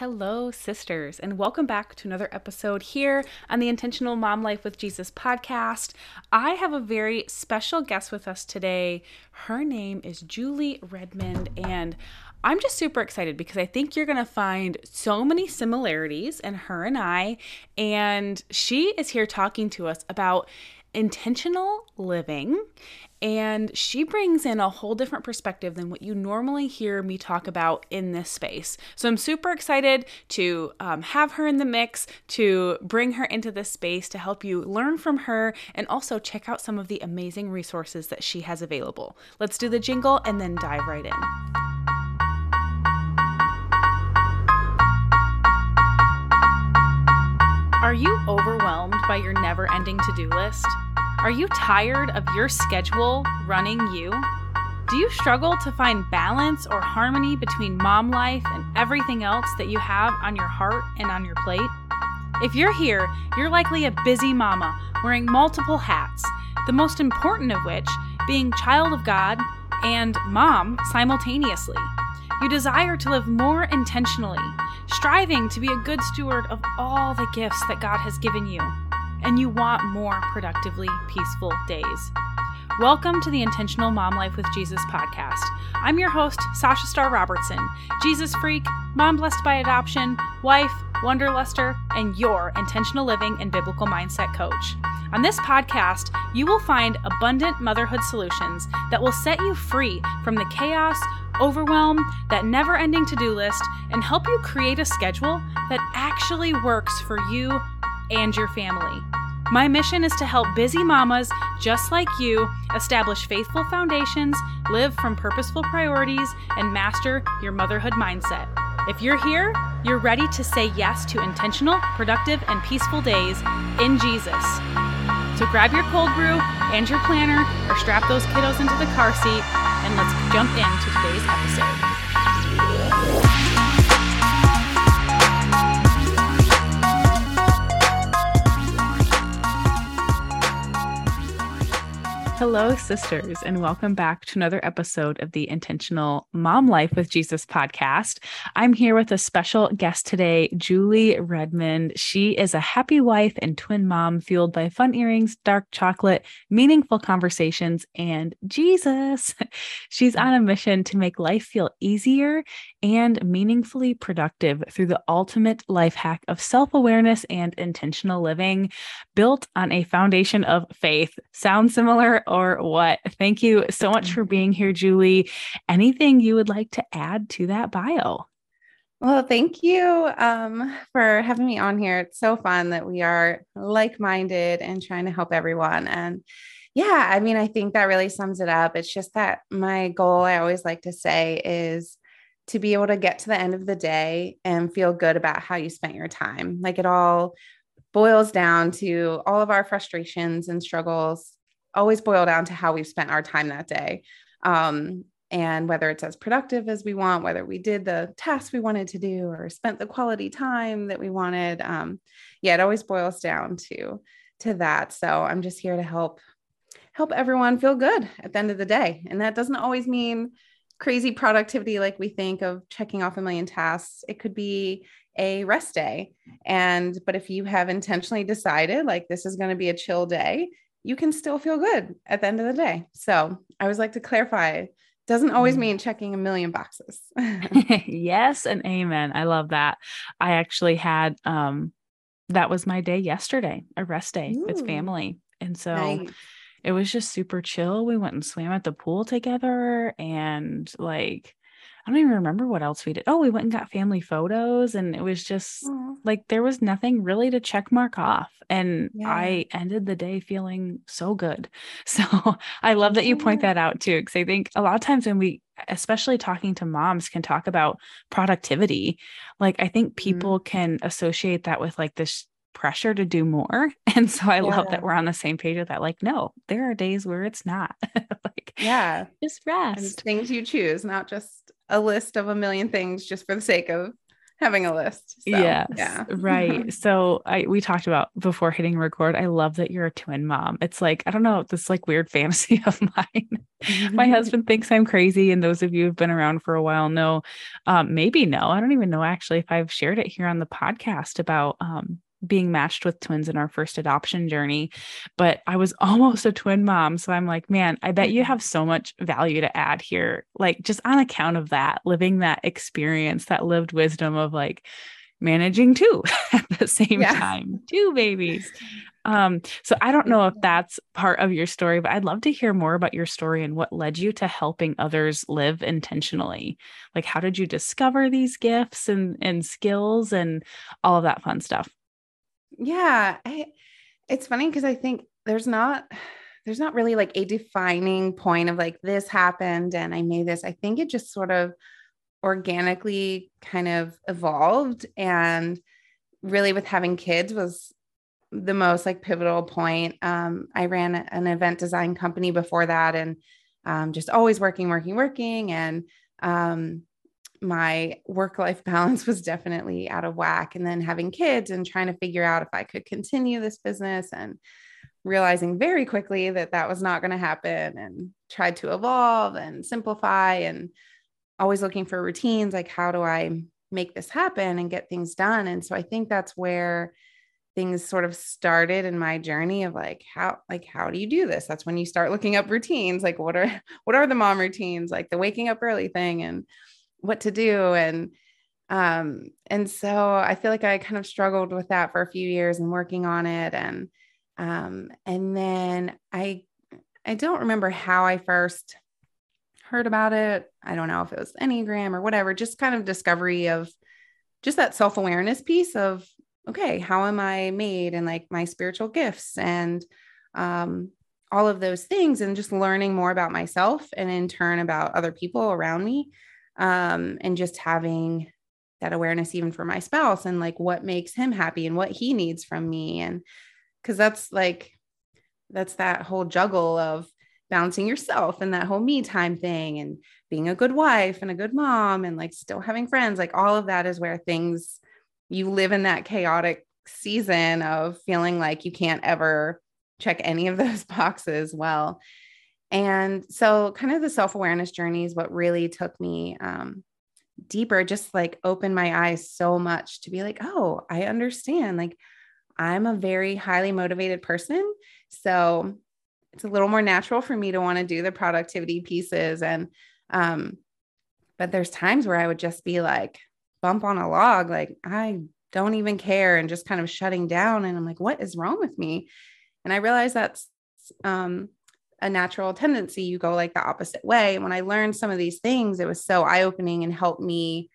Hello, sisters, and welcome back to another episode here on the Intentional Mom Life with Jesus podcast. I have a very special guest with us today. Her name is Julie Redmond, and I'm just super excited because I think you're going to find so many similarities in her and I. And she is here talking to us about intentional living and she brings in a whole different perspective than what you normally hear me talk about in this space. So I'm super excited to um, have her in the mix, to bring her into this space to help you learn from her and also check out some of the amazing resources that she has available. Let's do the jingle and then dive right in. Are you overwhelmed by your never ending to do list? Are you tired of your schedule running you? Do you struggle to find balance or harmony between mom life and everything else that you have on your heart and on your plate? If you're here, you're likely a busy mama wearing multiple hats, the most important of which being child of God and mom simultaneously. You desire to live more intentionally, striving to be a good steward of all the gifts that God has given you and you want more productively peaceful days. Welcome to the Intentional Mom Life with Jesus podcast. I'm your host, Sasha Star Robertson, Jesus freak, mom blessed by adoption, wife, wanderluster, and your intentional living and biblical mindset coach. On this podcast, you will find abundant motherhood solutions that will set you free from the chaos, overwhelm, that never ending to do list, and help you create a schedule that actually works for you and your family. My mission is to help busy mamas just like you establish faithful foundations, live from purposeful priorities, and master your motherhood mindset. If you're here, you're ready to say yes to intentional, productive, and peaceful days in Jesus. So grab your cold brew and your planner, or strap those kiddos into the car seat, and let's jump into today's episode. Hello, sisters, and welcome back to another episode of the Intentional Mom Life with Jesus podcast. I'm here with a special guest today, Julie Redmond. She is a happy wife and twin mom fueled by fun earrings, dark chocolate, meaningful conversations, and Jesus. She's on a mission to make life feel easier and meaningfully productive through the ultimate life hack of self awareness and intentional living built on a foundation of faith. Sounds similar or what? Thank you so much for being here, Julie. Anything you would like to add to that bio? Well, thank you um, for having me on here. It's so fun that we are like minded and trying to help everyone. And yeah, I mean, I think that really sums it up. It's just that my goal, I always like to say, is to be able to get to the end of the day and feel good about how you spent your time. Like it all boils down to all of our frustrations and struggles always boil down to how we've spent our time that day. Um, and whether it's as productive as we want, whether we did the tasks we wanted to do or spent the quality time that we wanted. Um, yeah, it always boils down to to that. So I'm just here to help help everyone feel good at the end of the day. And that doesn't always mean crazy productivity like we think of checking off a million tasks. It could be a rest day. And but if you have intentionally decided like this is going to be a chill day, you can still feel good at the end of the day. So, I always like to clarify doesn't always mm. mean checking a million boxes. yes and amen. I love that. I actually had um that was my day yesterday, a rest day Ooh, with family. And so nice it was just super chill. We went and swam at the pool together and like I don't even remember what else we did. Oh, we went and got family photos and it was just Aww. like there was nothing really to check mark off. And yeah. I ended the day feeling so good. So I love that you point that out too. Cause I think a lot of times when we, especially talking to moms, can talk about productivity, like I think mm-hmm. people mm-hmm. can associate that with like this pressure to do more. And so I yeah. love that we're on the same page with that. Like, no, there are days where it's not. like, yeah, just rest. things you choose, not just a list of a million things just for the sake of having a list. So, yes, yeah. right. So I we talked about before hitting record. I love that you're a twin mom. It's like, I don't know, this like weird fantasy of mine. My husband thinks I'm crazy. And those of you who've been around for a while know, um, maybe no, I don't even know actually if I've shared it here on the podcast about um being matched with twins in our first adoption journey, but I was almost a twin mom. So I'm like, man, I bet you mm-hmm. have so much value to add here. Like, just on account of that, living that experience, that lived wisdom of like managing two at the same yeah. time, two babies. Um, so I don't know if that's part of your story, but I'd love to hear more about your story and what led you to helping others live intentionally. Like, how did you discover these gifts and, and skills and all of that fun stuff? Yeah I, it's funny because i think there's not there's not really like a defining point of like this happened and i made this. I think it just sort of organically kind of evolved and really with having kids was the most like pivotal point. Um, i ran an event design company before that and um, just always working working working and um, my work life balance was definitely out of whack. And then having kids and trying to figure out if I could continue this business and realizing very quickly that that was not going to happen and tried to evolve and simplify and always looking for routines like how do I make this happen and get things done. And so I think that's where things sort of started in my journey of like how like how do you do this that's when you start looking up routines like what are what are the mom routines like the waking up early thing and what to do. And um and so i feel like i kind of struggled with that for a few years and working on it. And um and then i i don't remember how i first heard about it. I don't know if it was enneagram or whatever just kind of discovery of just that self-awareness piece of okay how am i made? And like my spiritual gifts and um all of those things and just learning more about myself and in turn about other people around me um, and just having that awareness even for my spouse and like what makes him happy and what he needs from me. And because that's like that's that whole juggle of balancing yourself and that whole me time thing and being a good wife and a good mom and like still having friends. Like all of that is where things you live in that chaotic season of feeling like you can't ever check any of those boxes well and so, kind of the self awareness journey is what really took me um, deeper, just like opened my eyes so much to be like, oh, I understand. Like, I'm a very highly motivated person. So, it's a little more natural for me to want to do the productivity pieces. And, um, but there's times where I would just be like, bump on a log, like, I don't even care, and just kind of shutting down. And I'm like, what is wrong with me? And I realized that's, um, a natural tendency you go like the opposite way. When i learned some of these things it was so eye-opening and helped me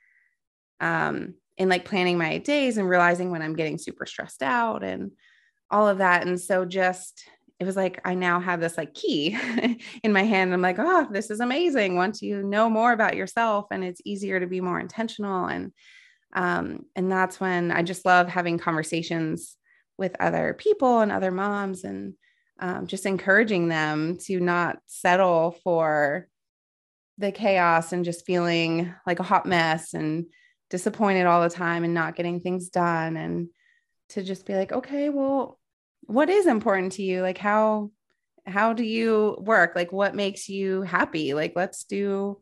um in like planning my days and realizing when i'm getting super stressed out and all of that. And so just it was like i now have this like key in my hand. I'm like oh this is amazing. Once you know more about yourself and it's easier to be more intentional. And um and that's when i just love having conversations with other people and other moms and um, just encouraging them to not settle for the chaos and just feeling like a hot mess and disappointed all the time and not getting things done and to just be like okay well what is important to you? Like how how do you work? Like what makes you happy? Like let's do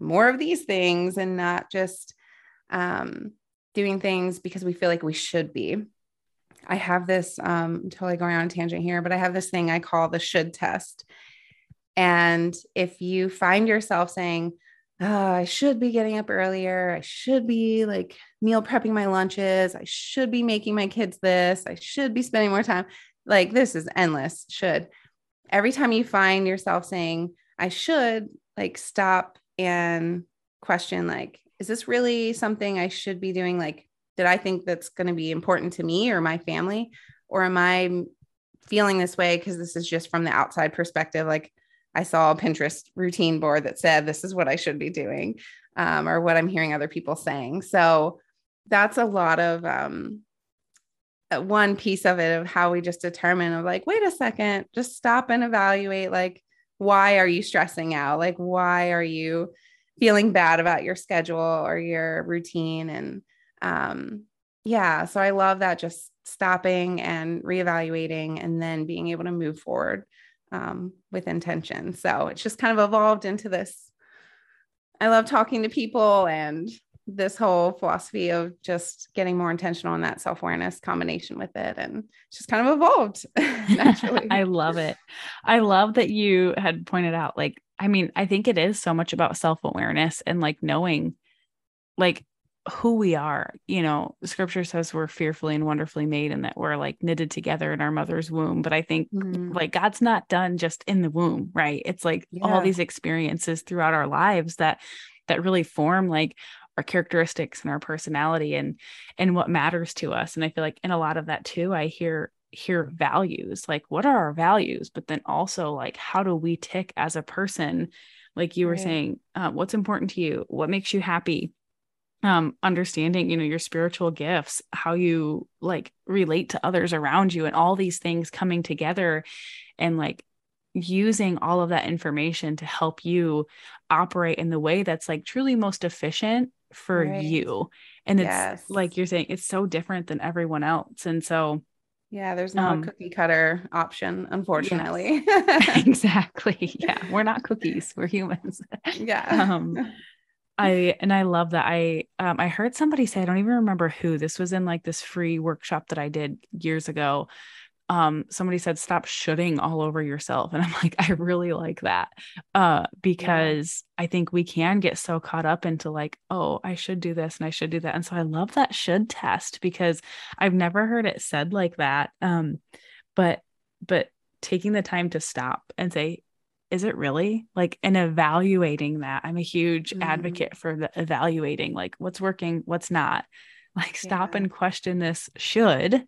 more of these things and not just um doing things because we feel like we should be I have this, um, I'm totally going on a tangent here, but I have this thing I call the should test. And if you find yourself saying, oh, I should be getting up earlier, I should be like meal prepping my lunches, I should be making my kids this, I should be spending more time, like this is endless, should. Every time you find yourself saying, I should, like stop and question, like, is this really something I should be doing? Like, did I think that's going to be important to me or my family? Or am I feeling this way because this is just from the outside perspective? Like I saw a Pinterest routine board that said this is what I should be doing um, or what I'm hearing other people saying. So that's a lot of um, uh, one piece of it of how we just determine of like, wait a second, just stop and evaluate like, why are you stressing out? Like, why are you feeling bad about your schedule or your routine? And um yeah so i love that just stopping and reevaluating and then being able to move forward um, with intention so it's just kind of evolved into this i love talking to people and this whole philosophy of just getting more intentional in that self-awareness combination with it and just kind of evolved naturally. I love it. I love that you had pointed out like I mean, I think it is so much about self-awareness and like knowing like who we are. You know, scripture says we're fearfully and wonderfully made and that we're like knitted together in our mother's womb, but I think mm-hmm. like God's not done just in the womb, right? It's like yeah. all these experiences throughout our lives that that really form like our characteristics and our personality and and what matters to us and i feel like in a lot of that too i hear hear values like what are our values but then also like how do we tick as a person like you were right. saying uh, what's important to you what makes you happy um understanding you know your spiritual gifts how you like relate to others around you and all these things coming together and like using all of that information to help you operate in the way that's like truly most efficient for right. you. And it's yes. like you're saying it's so different than everyone else. And so yeah there's no um, cookie cutter option unfortunately. Yes. exactly. Yeah we're not cookies. We're humans. Yeah. Um I and I love that. I um I heard somebody say I don't even remember who this was in like this free workshop that I did years ago. Um somebody said stop shooting all over yourself. And i'm like i really like that. Uh because yeah. i think we can get so caught up into like oh i should do this and i should do that. And so i love that should test because i've never heard it said like that. Um but but taking the time to stop and say is it really like and evaluating that i'm a huge mm-hmm. advocate for the evaluating like what's working what's not like stop yeah. and question this should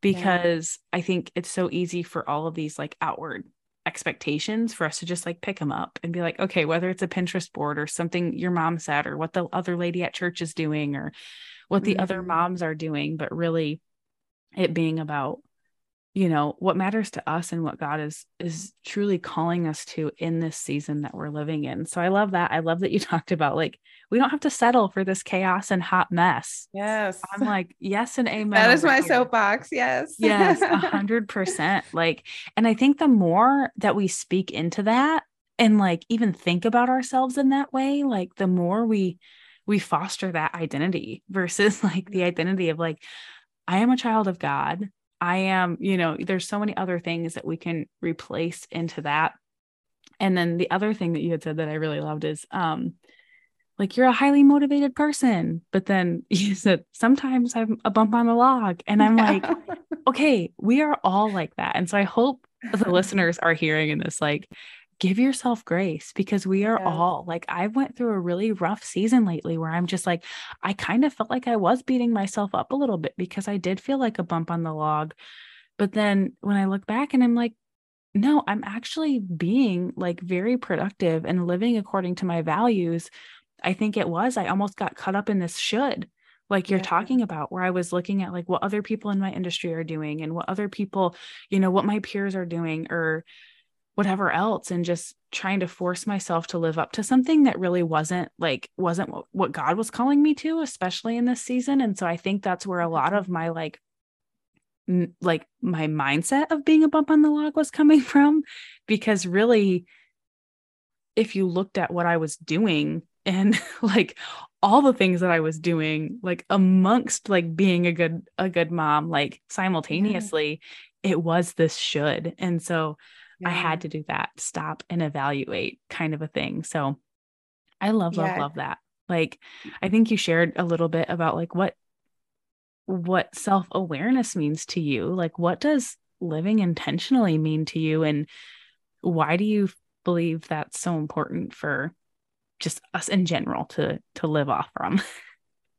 because yeah. I think it's so easy for all of these like outward expectations for us to just like pick them up and be like, okay, whether it's a Pinterest board or something your mom said, or what the other lady at church is doing, or what the mm-hmm. other moms are doing, but really it being about you know what matters to us and what god is is truly calling us to in this season that we're living in. So i love that. I love that you talked about like we don't have to settle for this chaos and hot mess. Yes. I'm like yes and amen that is my here. soapbox. Yes. Yes a hundred percent. Like and i think the more that we speak into that and like even think about ourselves in that way like the more we we foster that identity versus like the mm-hmm. identity of like i am a child of god I am, you know, there's so many other things that we can replace into that. And then the other thing that you had said that I really loved is um like you're a highly motivated person, but then you said sometimes I'm a bump on the log and I'm like, okay, we are all like that. And so I hope the listeners are hearing in this like give yourself grace because we are yeah. all like I went through a really rough season lately where I'm just like I kind of felt like I was beating myself up a little bit because I did feel like a bump on the log. But then when I look back and I'm like no, I'm actually being like very productive and living according to my values. I think it was I almost got caught up in this should like you're yeah. talking about where i was looking at like what other people in my industry are doing and what other people you know what my peers are doing or whatever else and just trying to force myself to live up to something that really wasn't like wasn't what, what God was calling me to especially in this season. And so I think that's where a mm-hmm. lot of my like m- like my mindset of being a bump on the log was coming from because really if you looked at what I was doing and like all the things that I was doing like amongst like being a good a good mom like simultaneously yeah. it was this should. And so yeah. I had to do that, stop and evaluate kind of a thing. So I love, love, yeah. love that. Like, I think you shared a little bit about like what what self-awareness means to you. Like what does living intentionally mean to you and why do you believe that's so important for just us in general to to live off from?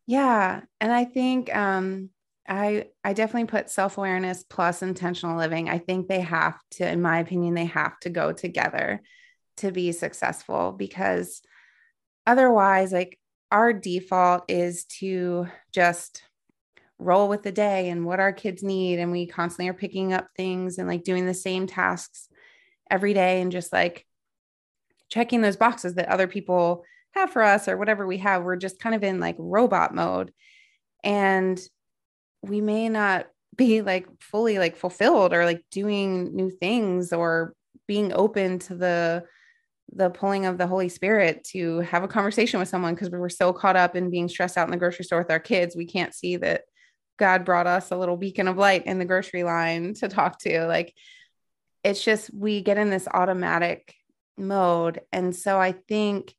Yeah, and I think um I I definitely put self-awareness plus intentional living. I think they have to in my opinion they have to go together to be successful because otherwise like our default is to just roll with the day and what our kids need and we constantly are picking up things and like doing the same tasks every day and just like checking those boxes that other people have for us or whatever we have we're just kind of in like robot mode And we may not be like fully like fulfilled or like doing new things or being open to the the pulling of the Holy Spirit to have a conversation with someone because we were so caught up in being stressed out in the grocery store with our kids, we can't see that God brought us a little beacon of light in the grocery line to talk to. Like it's just we get in this automatic mode. And so I think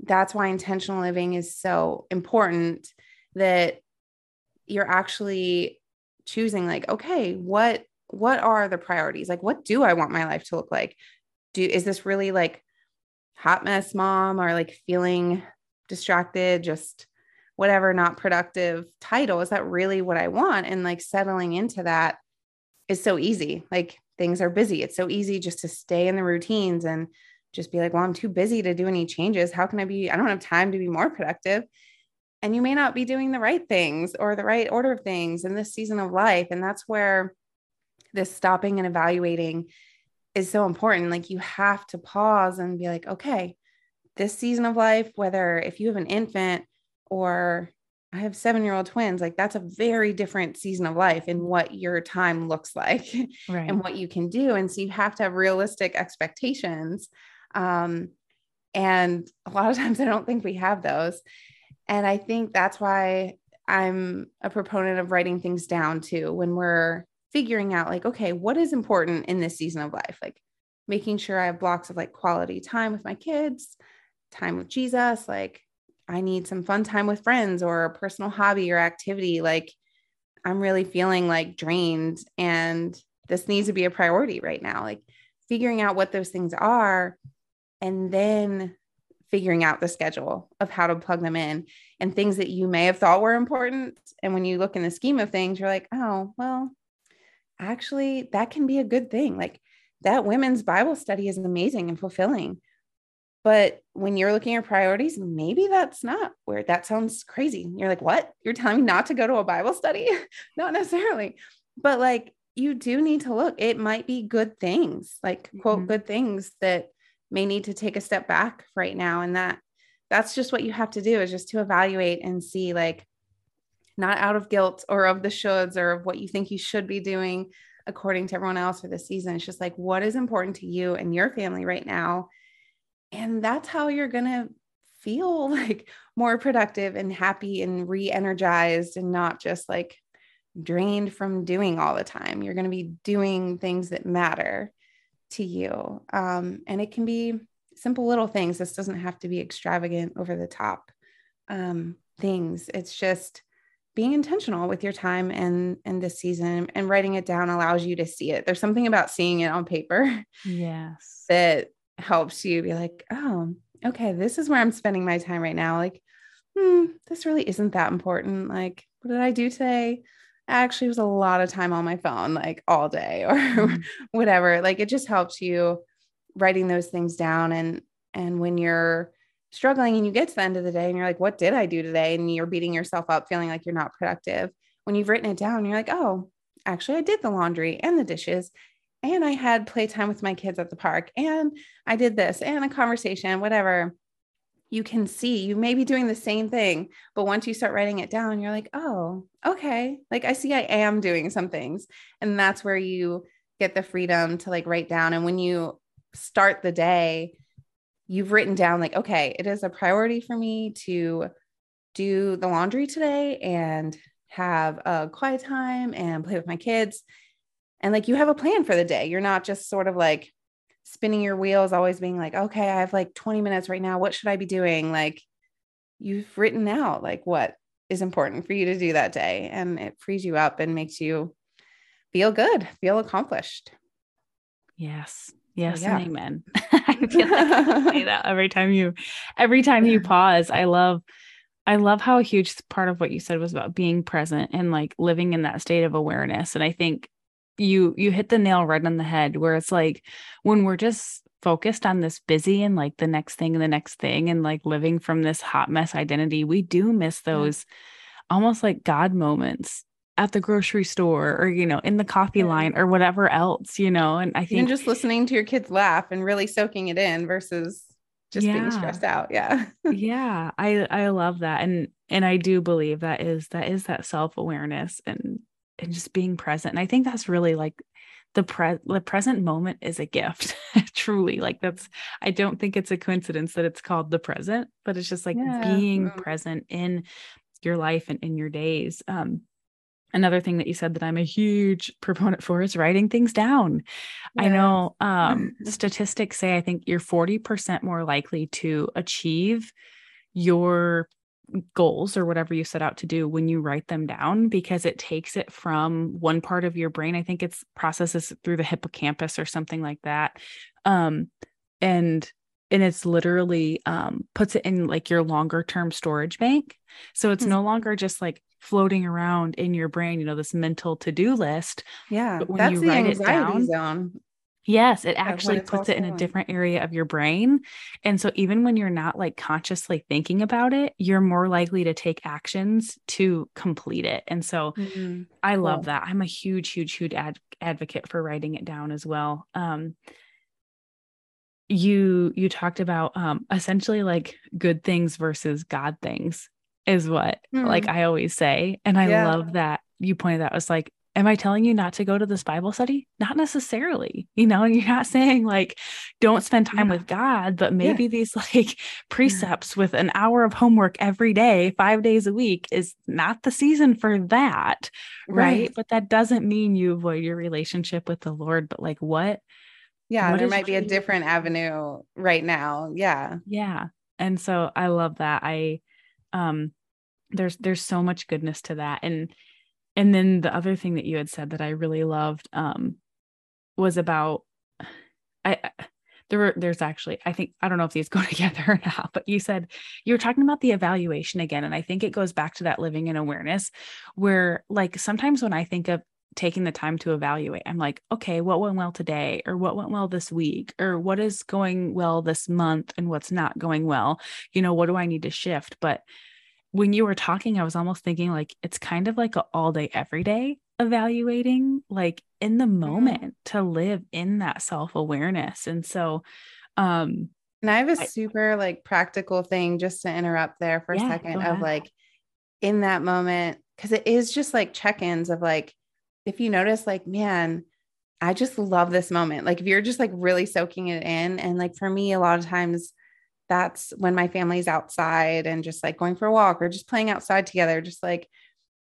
that's why intentional living is so important that you're actually choosing like okay what what are the priorities? Like what do i want my life to look like? Do is this really like hot mess mom or like feeling distracted just whatever not productive title? Is that really what i want? And like settling into that is so easy. Like things are busy. It's so easy just to stay in the routines and just be like well i'm too busy to do any changes. How can i be i don't have time to be more productive and you may not be doing the right things or the right order of things in this season of life and that's where this stopping and evaluating is so important like you have to pause and be like okay this season of life whether if you have an infant or I have seven year old twins. Like that's a very different season of life in what your time looks like right. and what you can do. And so you have to have realistic expectations. Um, and a lot of times I don't think we have those. And I think that's why I'm a proponent of writing things down too when we're figuring out, like, okay, what is important in this season of life? Like making sure I have blocks of like quality time with my kids, time with Jesus. Like, I need some fun time with friends or a personal hobby or activity. Like, I'm really feeling like drained and this needs to be a priority right now. Like, figuring out what those things are and then figuring out the schedule of how to plug them in and things that you may have thought were important. And when you look in the scheme of things, you're like, oh, well, actually, that can be a good thing. Like that women's Bible study is amazing and fulfilling. But when you're looking at priorities, maybe that's not where that sounds crazy. You're like, what? You're telling me not to go to a Bible study? not necessarily. But like, you do need to look. It might be good things, like, quote, mm-hmm. good things that may need to take a step back right now. And that that's just what you have to do is just to evaluate and see like not out of guilt or of the shoulds or of what you think you should be doing according to everyone else for the season. It's just like what is important to you and your family right now? And that's how you're going to feel like more productive and happy and re-energized and not just like drained from doing all the time. You're going to be doing things that matter to you. Um, and it can be simple little things. This doesn't have to be extravagant, over the top um, things. It's just being intentional with your time and and this season and writing it down allows you to see it. There's something about seeing it on paper. Yes. That helps you be like, oh, okay, this is where I'm spending my time right now. Like, hmm, this really isn't that important. Like, what did I do today? Actually was a lot of time on my phone, like all day or mm-hmm. whatever. Like it just helps you writing those things down. And and when you're struggling and you get to the end of the day and you're like, what did I do today? And you're beating yourself up, feeling like you're not productive. When you've written it down, you're like, oh, actually, I did the laundry and the dishes. And I had playtime with my kids at the park. And I did this and a conversation, whatever you can see you may be doing the same thing but once you start writing it down you're like oh okay. Like i see i am doing some things. And that's where you get the freedom to like write down. And when you start the day you've written down like okay it is a priority for me to do the laundry today and have a quiet time and play with my kids. And like you have a plan for the day. You're not just sort of like spinning your wheels, always being like, okay, I have like 20 minutes right now. What should I be doing? Like you've written out like what is important for you to do that day. And it frees you up and makes you feel good, feel accomplished. Yes. Yes, yeah. amen. I feel like I say that every time you every time you pause. I love I love how a huge part of what you said was about being present and like living in that state of awareness. And I think you you hit the nail right on the head where it's like when we're just focused on this busy and like the next thing and the next thing and like living from this hot mess identity we do miss those yeah. almost like god moments at the grocery store or you know in the coffee yeah. line or whatever else you know and i think Even just listening to your kids laugh and really soaking it in versus just yeah. being stressed out yeah yeah i i love that and and I do believe that is that is that self-awareness and and just being present. And I think that's really like the pre the present moment is a gift. Truly. Like that's I don't think it's a coincidence that it's called the present, but it's just like yeah. being mm. present in your life and in your days. Um another thing that you said that I'm a huge proponent for is writing things down. I know um statistics say I think you're 40% more likely to achieve your goals or whatever you set out to do when you write them down because it takes it from one part of your brain. I think it's processes through the hippocampus or something like that. Um and and it's literally um puts it in like your longer term storage bank. So it's mm-hmm. no longer just like floating around in your brain you know this mental to-do list yeah but when that's you the write anxiety it down zone Yes, it actually puts it in a different area of your brain. And so even when you're not like consciously thinking about it, you're more likely to take actions to complete it. And so mm-hmm. I cool. love that. I'm a huge huge huge ad- advocate for writing it down as well. Um you you talked about um essentially like good things versus god things is what mm-hmm. like I always say. And I yeah. love that you pointed that was like am I telling you not to go to this Bible study? Not necessarily. You know, you're not saying like don't spend time yeah. with God, but maybe yeah. these like precepts yeah. with an hour of homework every day, 5 days a week is not the season for that, right? right? But that doesn't mean you avoid your relationship with the Lord, but like what yeah, what there might be a different avenue right now. Yeah. Yeah. And so I love that. I um there's there's so much goodness to that and and then the other thing that you had said that I really loved um, was about I there were there's actually I think I don't know if these go together or not, but you said you were talking about the evaluation again, and I think it goes back to that living in awareness, where like sometimes when I think of taking the time to evaluate, I'm like, okay, what went well today, or what went well this week, or what is going well this month, and what's not going well. You know, what do I need to shift? But when you were talking, I was almost thinking like it's kind of like a all day, every day evaluating, like in the moment mm-hmm. to live in that self awareness. And so, um, and I have a super like practical thing just to interrupt there for yeah, a second of like in that moment, because it is just like check ins of like, if you notice, like, man, I just love this moment. Like, if you're just like really soaking it in, and like for me, a lot of times, that's when my family's outside and just like going for a walk or just playing outside together, just like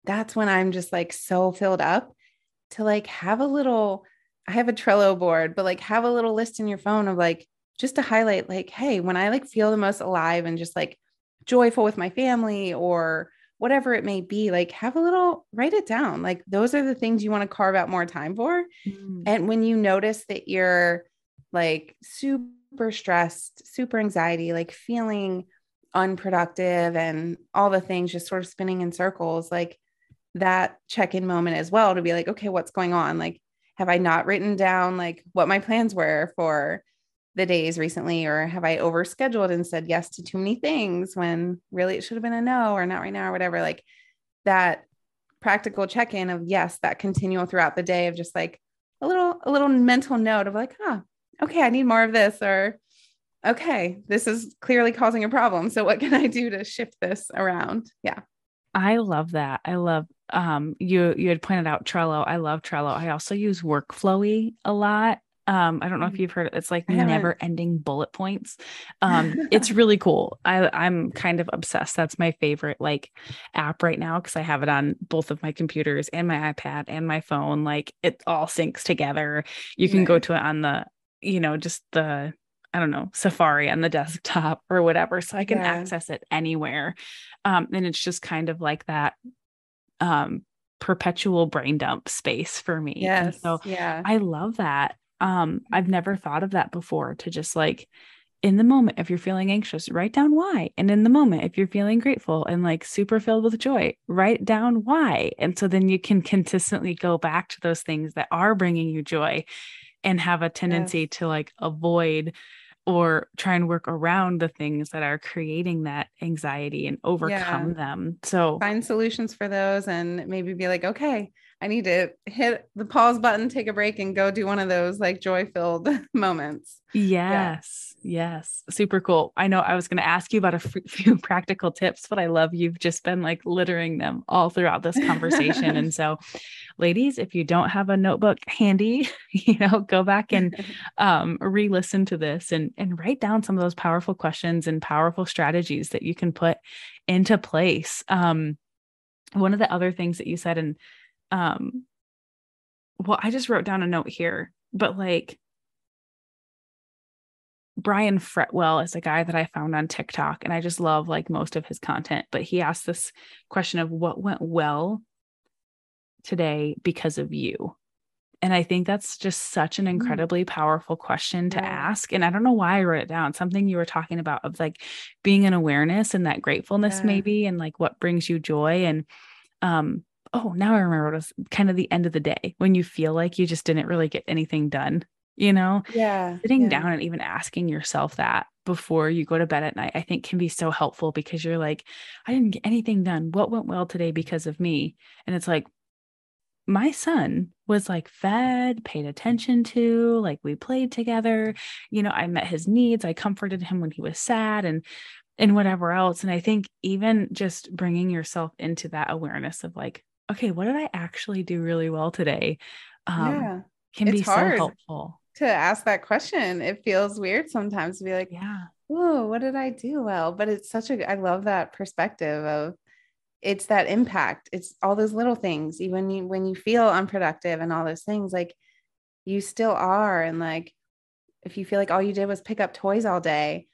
that's when I'm just like so filled up to like have a little, I have a Trello board, but like have a little list in your phone of like just to highlight, like, hey, when I like feel the most alive and just like joyful with my family or whatever it may be, like have a little, write it down. Like those are the things you want to carve out more time for. Mm. And when you notice that you're like super super stressed, super anxiety, like feeling unproductive and all the things just sort of spinning in circles, like that check in moment as well to be like, okay, what's going on? Like, have I not written down like what my plans were for the days recently? Or have I overscheduled and said yes to too many things when really it should have been a no or not right now or whatever? Like that practical check in of yes, that continual throughout the day of just like a little, a little mental note of like, huh, okay, I need more of this, or okay, this is clearly causing a problem. So what can I do to shift this around? Yeah. I love that. I love um you you had pointed out Trello. I love Trello. I also use Workflowy a lot. Um, I don't know if mm. you've heard it. It's like never ending bullet points. Um, it's really cool. I, I'm kind of obsessed. That's my favorite like app right now because I have it on both of my computers and my iPad and my phone. Like it all syncs together. You can go to it on the you know, just the I don't know, Safari on the desktop or whatever. So I can yeah. access it anywhere. Um, and it's just kind of like that um perpetual brain dump space for me. Yes. And so yeah. I love that. Um, I've never thought of that before to just like in the moment, if you're feeling anxious, write down why. And in the moment, if you're feeling grateful and like super filled with joy, write down why. And so then you can consistently go back to those things that are bringing you joy and have a tendency to like avoid or try and work around the things that are creating that anxiety and overcome yeah. them. So find solutions for those and maybe be like, okay, I need to hit the pause button, take a break, and go do one of those like joy filled moments. Yes, yeah. Yes, super cool. I know I was going to ask you about a few practical tips, but I love you've just been like littering them all throughout this conversation. and so, ladies, if you don't have a notebook handy, you know, go back and um, re-listen to this and and write down some of those powerful questions and powerful strategies that you can put into place. Um, one of the other things that you said, and um, well, I just wrote down a note here, but like Brian Fretwell is a guy that I found on TikTok and I just love like most of his content. But he asked this question of what went well today because of you. And I think that's just such an mm. incredibly powerful question to yeah. ask. And I don't know why I wrote it down. Something you were talking about of like being an awareness and that gratefulness, yeah. maybe, and like what brings you joy. And um, oh, now I remember it was kind of the end of the day when you feel like you just didn't really get anything done you know? Yeah. Sitting yeah. down and even asking yourself that before you go to bed at night, I think can be so helpful because you're like, I didn't get anything done. What went well today because of me? And it's like, my son was like fed, paid attention to, like we played together. You know, I met his needs. I comforted him when he was sad and and whatever else. And I think even just bringing yourself into that awareness of like, okay, what did I actually do really well today? Um, yeah. Can it's be hard. so helpful to ask that question. It feels weird sometimes to be like, yeah, oh, what did I do well? But it's such a, I love that perspective of it's that impact. It's all those little things, even you, when you feel unproductive and all those things, like you still are. And like, if you feel like all you did was pick up toys all day,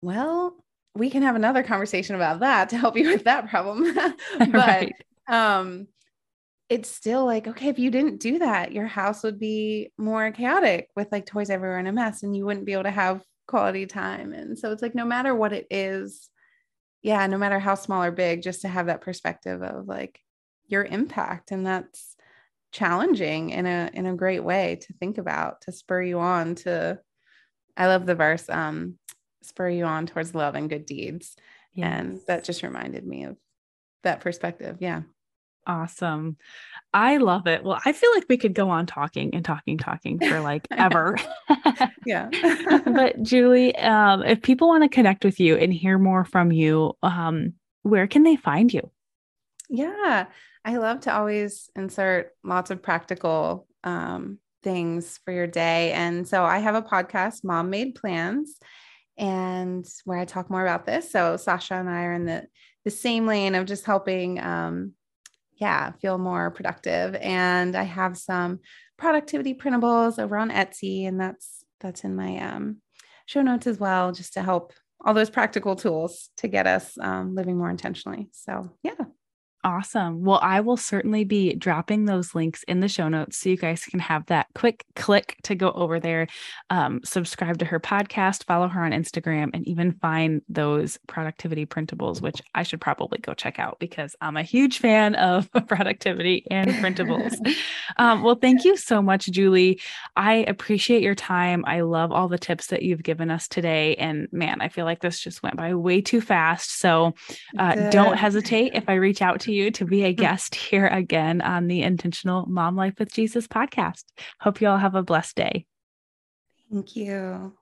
well, we can have another conversation about that to help you with that problem. but, right. um, it's still like, okay, if you didn't do that, your house would be more chaotic with like toys everywhere and a mess, and you wouldn't be able to have quality time. And so it's like, no matter what it is, yeah, no matter how small or big, just to have that perspective of like your impact. And that's challenging in a in a great way to think about, to spur you on to I love the verse, um, spur you on towards love and good deeds. Yes. And that just reminded me of that perspective. Yeah. Awesome. I love it. Well, I feel like we could go on talking and talking, talking for like ever. yeah. but Julie, um, if people want to connect with you and hear more from you, um, where can they find you? Yeah. I love to always insert lots of practical um, things for your day. And so I have a podcast, Mom Made Plans, and where I talk more about this. So Sasha and I are in the the same lane of just helping um, yeah, feel more productive. And I have some productivity printables over on Etsy, and that's that's in my um, show notes as well, just to help all those practical tools to get us um, living more intentionally. So yeah. Awesome. Well, I will certainly be dropping those links in the show notes so you guys can have that quick click to go over there, um, subscribe to her podcast, follow her on Instagram, and even find those productivity printables, which I should probably go check out because I'm a huge fan of productivity and printables. um, well, thank you so much, Julie. I appreciate your time. I love all the tips that you've given us today. And man, I feel like this just went by way too fast. So uh, don't hesitate if I reach out to you to be a mm. guest here again on the Intentional Mom Life with Jesus podcast. Hope you all have a blessed day. Thank you.